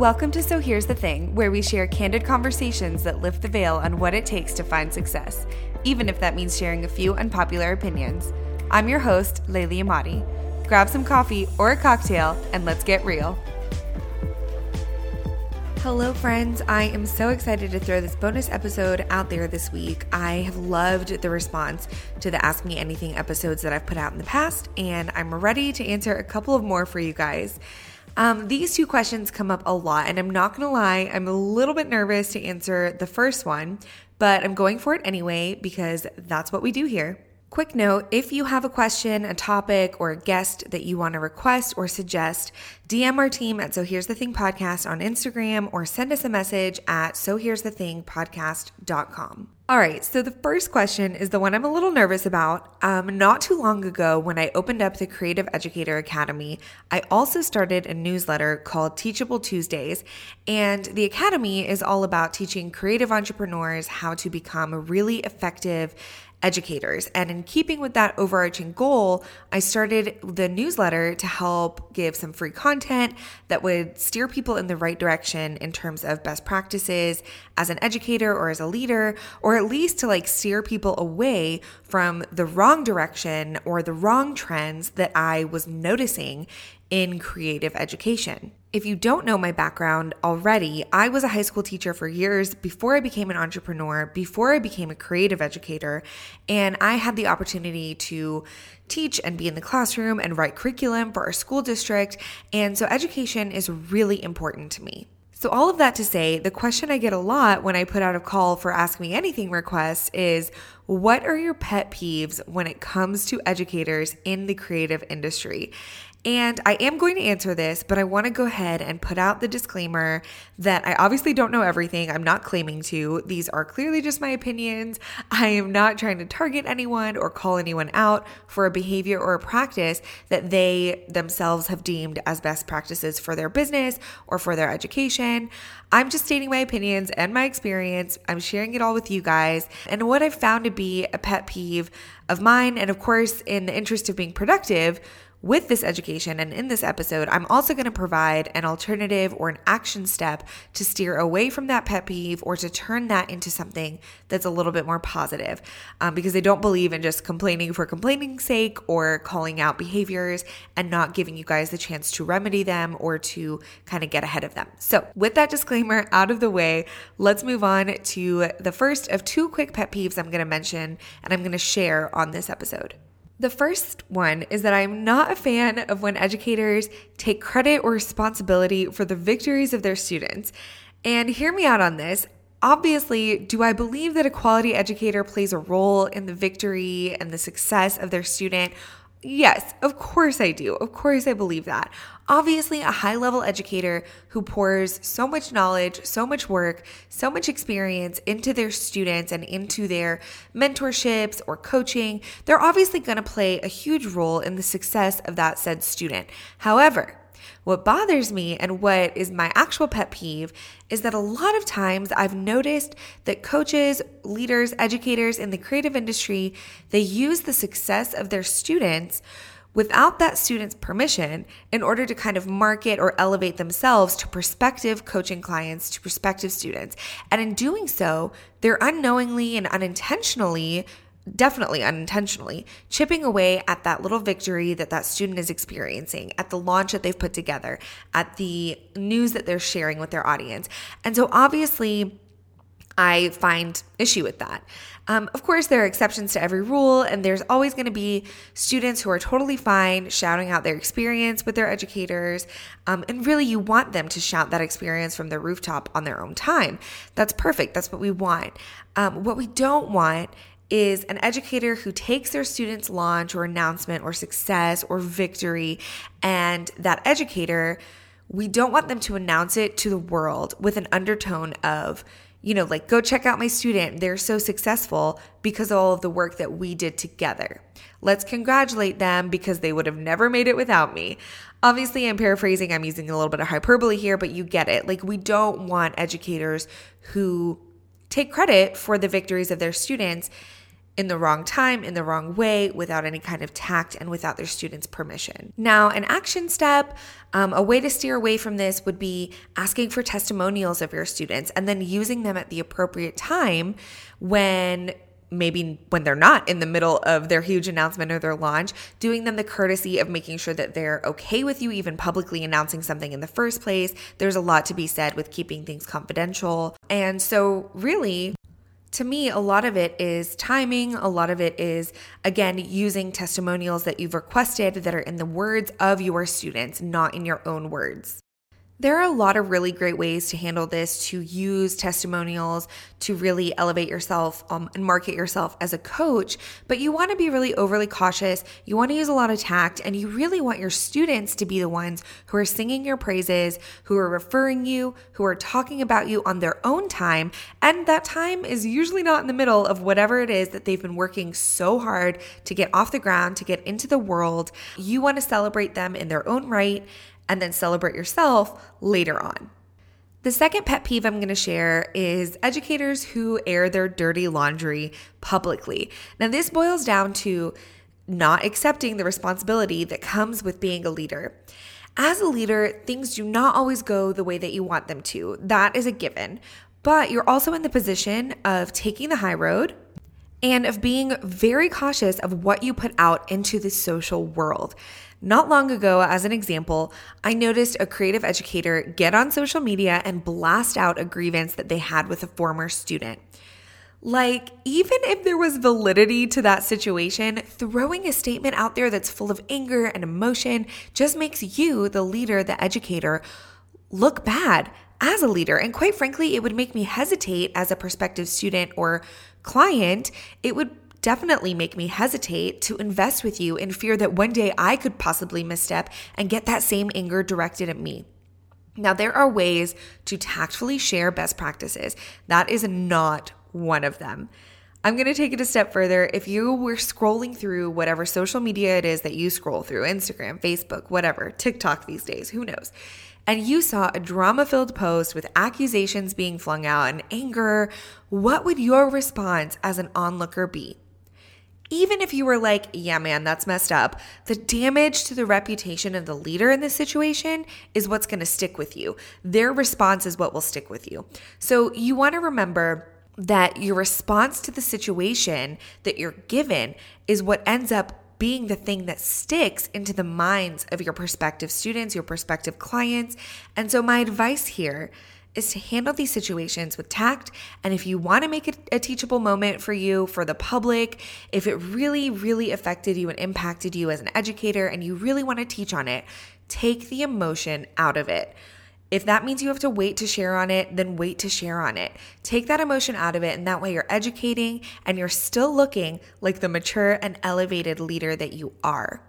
Welcome to So Here's the Thing, where we share candid conversations that lift the veil on what it takes to find success, even if that means sharing a few unpopular opinions. I'm your host, Layli Amati. Grab some coffee or a cocktail and let's get real. Hello, friends. I am so excited to throw this bonus episode out there this week. I have loved the response to the Ask Me Anything episodes that I've put out in the past, and I'm ready to answer a couple of more for you guys. Um, these two questions come up a lot, and I'm not gonna lie, I'm a little bit nervous to answer the first one, but I'm going for it anyway because that's what we do here. Quick note if you have a question, a topic, or a guest that you want to request or suggest, DM our team at So Here's the Thing podcast on Instagram or send us a message at So Here's the Thing podcast.com. All right, so the first question is the one I'm a little nervous about. Um, not too long ago, when I opened up the Creative Educator Academy, I also started a newsletter called Teachable Tuesdays. And the Academy is all about teaching creative entrepreneurs how to become really effective educators. And in keeping with that overarching goal, I started the newsletter to help give some free content that would steer people in the right direction in terms of best practices as an educator or as a leader, or at least to like steer people away from the wrong direction or the wrong trends that I was noticing in creative education. If you don't know my background already, I was a high school teacher for years before I became an entrepreneur, before I became a creative educator, and I had the opportunity to teach and be in the classroom and write curriculum for our school district. And so education is really important to me. So, all of that to say, the question I get a lot when I put out a call for Ask Me Anything requests is What are your pet peeves when it comes to educators in the creative industry? And I am going to answer this, but I want to go ahead and put out the disclaimer that I obviously don't know everything. I'm not claiming to. These are clearly just my opinions. I am not trying to target anyone or call anyone out for a behavior or a practice that they themselves have deemed as best practices for their business or for their education. I'm just stating my opinions and my experience. I'm sharing it all with you guys and what I've found to be a pet peeve of mine. And of course, in the interest of being productive, with this education and in this episode, I'm also going to provide an alternative or an action step to steer away from that pet peeve or to turn that into something that's a little bit more positive. Um, because I don't believe in just complaining for complaining's sake or calling out behaviors and not giving you guys the chance to remedy them or to kind of get ahead of them. So, with that disclaimer out of the way, let's move on to the first of two quick pet peeves I'm going to mention and I'm going to share on this episode. The first one is that I'm not a fan of when educators take credit or responsibility for the victories of their students. And hear me out on this. Obviously, do I believe that a quality educator plays a role in the victory and the success of their student? Yes, of course I do. Of course I believe that. Obviously, a high level educator who pours so much knowledge, so much work, so much experience into their students and into their mentorships or coaching, they're obviously going to play a huge role in the success of that said student. However, what bothers me and what is my actual pet peeve is that a lot of times I've noticed that coaches, leaders, educators in the creative industry, they use the success of their students without that student's permission in order to kind of market or elevate themselves to prospective coaching clients, to prospective students. And in doing so, they're unknowingly and unintentionally definitely unintentionally chipping away at that little victory that that student is experiencing at the launch that they've put together at the news that they're sharing with their audience and so obviously I find issue with that. Um, of course, there are exceptions to every rule, and there's always going to be students who are totally fine shouting out their experience with their educators. Um, and really, you want them to shout that experience from the rooftop on their own time. That's perfect. That's what we want. Um, what we don't want is an educator who takes their student's launch or announcement or success or victory, and that educator, we don't want them to announce it to the world with an undertone of, you know, like, go check out my student. They're so successful because of all of the work that we did together. Let's congratulate them because they would have never made it without me. Obviously, I'm paraphrasing, I'm using a little bit of hyperbole here, but you get it. Like, we don't want educators who take credit for the victories of their students in the wrong time, in the wrong way, without any kind of tact, and without their students' permission. Now, an action step, um, a way to steer away from this would be asking for testimonials of your students and then using them at the appropriate time when maybe when they're not in the middle of their huge announcement or their launch, doing them the courtesy of making sure that they're okay with you even publicly announcing something in the first place. There's a lot to be said with keeping things confidential. And so, really, to me, a lot of it is timing. A lot of it is, again, using testimonials that you've requested that are in the words of your students, not in your own words. There are a lot of really great ways to handle this, to use testimonials, to really elevate yourself um, and market yourself as a coach. But you want to be really overly cautious. You want to use a lot of tact, and you really want your students to be the ones who are singing your praises, who are referring you, who are talking about you on their own time. And that time is usually not in the middle of whatever it is that they've been working so hard to get off the ground, to get into the world. You want to celebrate them in their own right and then celebrate yourself later on. The second pet peeve I'm going to share is educators who air their dirty laundry publicly. Now, this boils down to not accepting the responsibility that comes with being a leader. As a leader, things do not always go the way that you want them to. That is a given. But you're also in the position of taking the high road and of being very cautious of what you put out into the social world. Not long ago, as an example, I noticed a creative educator get on social media and blast out a grievance that they had with a former student. Like, even if there was validity to that situation, throwing a statement out there that's full of anger and emotion just makes you, the leader, the educator, look bad as a leader. And quite frankly, it would make me hesitate as a prospective student or client. It would definitely make me hesitate to invest with you in fear that one day I could possibly misstep and get that same anger directed at me. Now, there are ways to tactfully share best practices. That is not one of them. I'm going to take it a step further. If you were scrolling through whatever social media it is that you scroll through, Instagram, Facebook, whatever, TikTok these days, who knows, and you saw a drama filled post with accusations being flung out and anger, what would your response as an onlooker be? even if you were like, yeah, man, that's messed up, the damage to the reputation of the leader in this situation is what's going to stick with you. Their response is what will stick with you. So you want to remember that your response to the situation that you're given is what ends up being the thing that sticks into the minds of your prospective students, your prospective clients. And so, my advice here is to handle these situations with tact. And if you want to make it a teachable moment for you, for the public, if it really, really affected you and impacted you as an educator and you really want to teach on it, take the emotion out of it. If that means you have to wait to share on it, then wait to share on it. Take that emotion out of it, and that way you're educating and you're still looking like the mature and elevated leader that you are.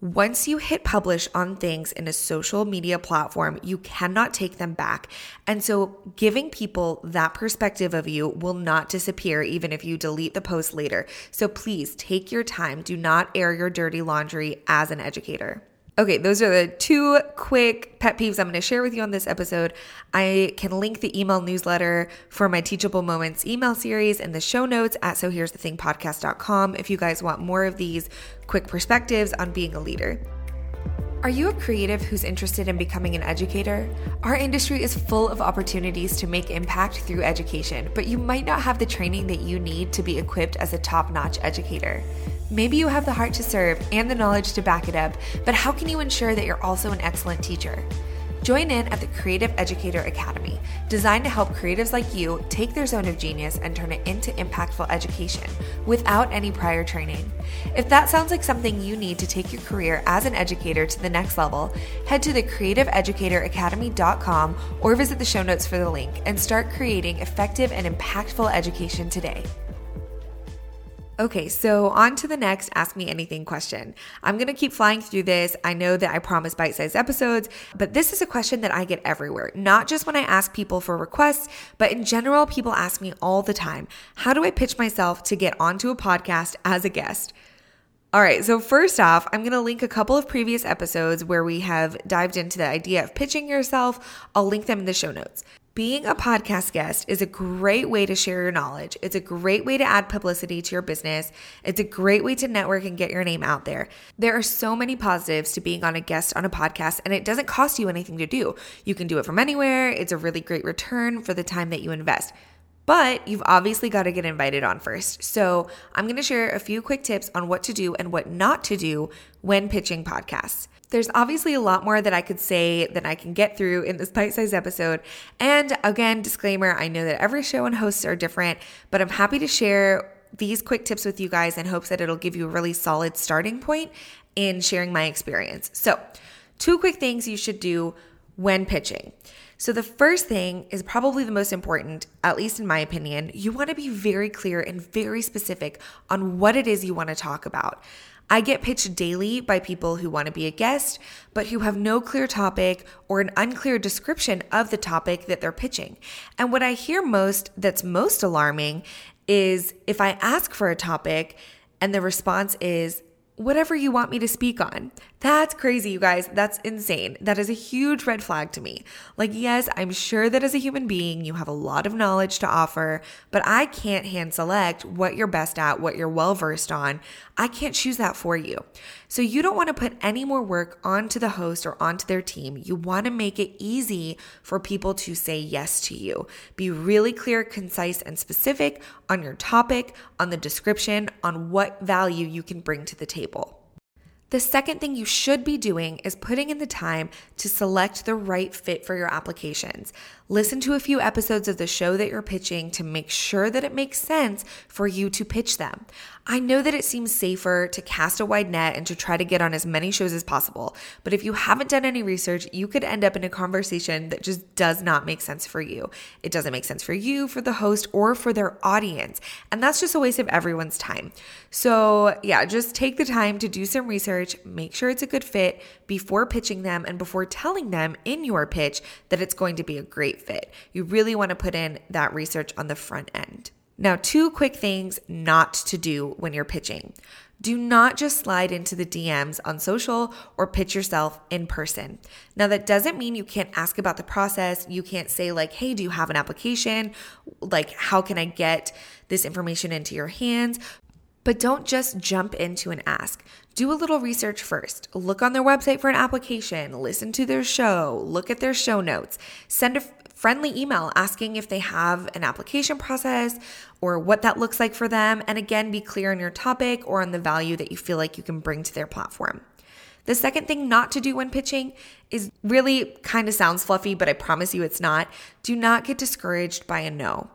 Once you hit publish on things in a social media platform, you cannot take them back. And so, giving people that perspective of you will not disappear even if you delete the post later. So, please take your time. Do not air your dirty laundry as an educator. Okay, those are the two quick pet peeves I'm going to share with you on this episode. I can link the email newsletter for my Teachable Moments email series in the show notes at so here's the thing podcast.com if you guys want more of these quick perspectives on being a leader. Are you a creative who's interested in becoming an educator? Our industry is full of opportunities to make impact through education, but you might not have the training that you need to be equipped as a top notch educator. Maybe you have the heart to serve and the knowledge to back it up, but how can you ensure that you're also an excellent teacher? Join in at the Creative Educator Academy, designed to help creatives like you take their zone of genius and turn it into impactful education without any prior training. If that sounds like something you need to take your career as an educator to the next level, head to the creativeeducatoracademy.com or visit the show notes for the link and start creating effective and impactful education today. Okay, so on to the next Ask Me Anything question. I'm gonna keep flying through this. I know that I promise bite sized episodes, but this is a question that I get everywhere, not just when I ask people for requests, but in general, people ask me all the time How do I pitch myself to get onto a podcast as a guest? All right, so first off, I'm to link a couple of previous episodes where we have dived into the idea of pitching yourself. I'll link them in the show notes. Being a podcast guest is a great way to share your knowledge. It's a great way to add publicity to your business. It's a great way to network and get your name out there. There are so many positives to being on a guest on a podcast, and it doesn't cost you anything to do. You can do it from anywhere. It's a really great return for the time that you invest. But you've obviously got to get invited on first. So, I'm going to share a few quick tips on what to do and what not to do when pitching podcasts. There's obviously a lot more that I could say than I can get through in this bite sized episode. And again, disclaimer I know that every show and hosts are different, but I'm happy to share these quick tips with you guys in hopes that it'll give you a really solid starting point in sharing my experience. So, two quick things you should do when pitching. So, the first thing is probably the most important, at least in my opinion. You want to be very clear and very specific on what it is you want to talk about. I get pitched daily by people who want to be a guest, but who have no clear topic or an unclear description of the topic that they're pitching. And what I hear most that's most alarming is if I ask for a topic and the response is, whatever you want me to speak on. That's crazy, you guys. That's insane. That is a huge red flag to me. Like, yes, I'm sure that as a human being, you have a lot of knowledge to offer, but I can't hand select what you're best at, what you're well versed on. I can't choose that for you. So, you don't want to put any more work onto the host or onto their team. You want to make it easy for people to say yes to you. Be really clear, concise, and specific on your topic, on the description, on what value you can bring to the table. The second thing you should be doing is putting in the time to select the right fit for your applications. Listen to a few episodes of the show that you're pitching to make sure that it makes sense for you to pitch them. I know that it seems safer to cast a wide net and to try to get on as many shows as possible, but if you haven't done any research, you could end up in a conversation that just does not make sense for you. It doesn't make sense for you, for the host, or for their audience. And that's just a waste of everyone's time. So, yeah, just take the time to do some research, make sure it's a good fit before pitching them and before telling them in your pitch that it's going to be a great fit. You really want to put in that research on the front end. Now, two quick things not to do when you're pitching. Do not just slide into the DMs on social or pitch yourself in person. Now, that doesn't mean you can't ask about the process. You can't say, like, hey, do you have an application? Like, how can I get this information into your hands? But don't just jump into an ask. Do a little research first. Look on their website for an application, listen to their show, look at their show notes, send a friendly email asking if they have an application process or what that looks like for them. And again, be clear on your topic or on the value that you feel like you can bring to their platform. The second thing not to do when pitching is really kind of sounds fluffy, but I promise you it's not. Do not get discouraged by a no.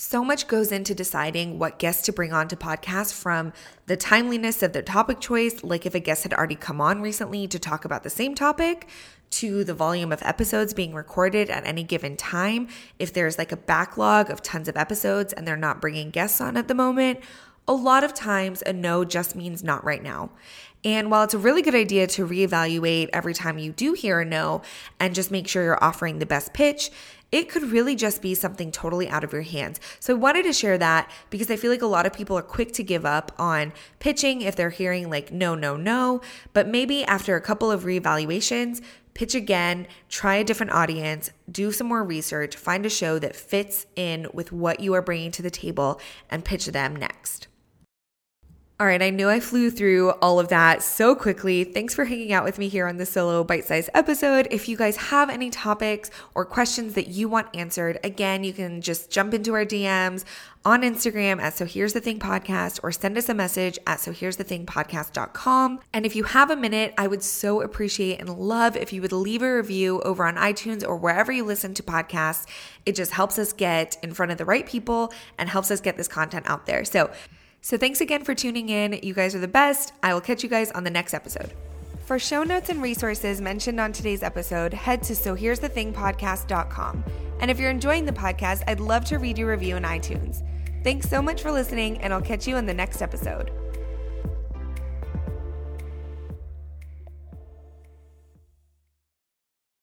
So much goes into deciding what guests to bring on to podcasts from the timeliness of their topic choice, like if a guest had already come on recently to talk about the same topic, to the volume of episodes being recorded at any given time. If there's like a backlog of tons of episodes and they're not bringing guests on at the moment, a lot of times a no just means not right now. And while it's a really good idea to reevaluate every time you do hear a no and just make sure you're offering the best pitch, it could really just be something totally out of your hands. So I wanted to share that because I feel like a lot of people are quick to give up on pitching if they're hearing like no, no, no. But maybe after a couple of reevaluations, pitch again, try a different audience, do some more research, find a show that fits in with what you are bringing to the table, and pitch them next. All right, I know I flew through all of that so quickly. Thanks for hanging out with me here on the solo bite sized episode. If you guys have any topics or questions that you want answered, again, you can just jump into our DMs on Instagram at So Here's the Thing Podcast or send us a message at So Here's the Thing Podcast.com. And if you have a minute, I would so appreciate and love if you would leave a review over on iTunes or wherever you listen to podcasts. It just helps us get in front of the right people and helps us get this content out there. So, so thanks again for tuning in. You guys are the best. I will catch you guys on the next episode. For show notes and resources mentioned on today's episode, head to So Here's the Thing podcast.com. And if you're enjoying the podcast, I'd love to read your review in iTunes. Thanks so much for listening, and I'll catch you in the next episode.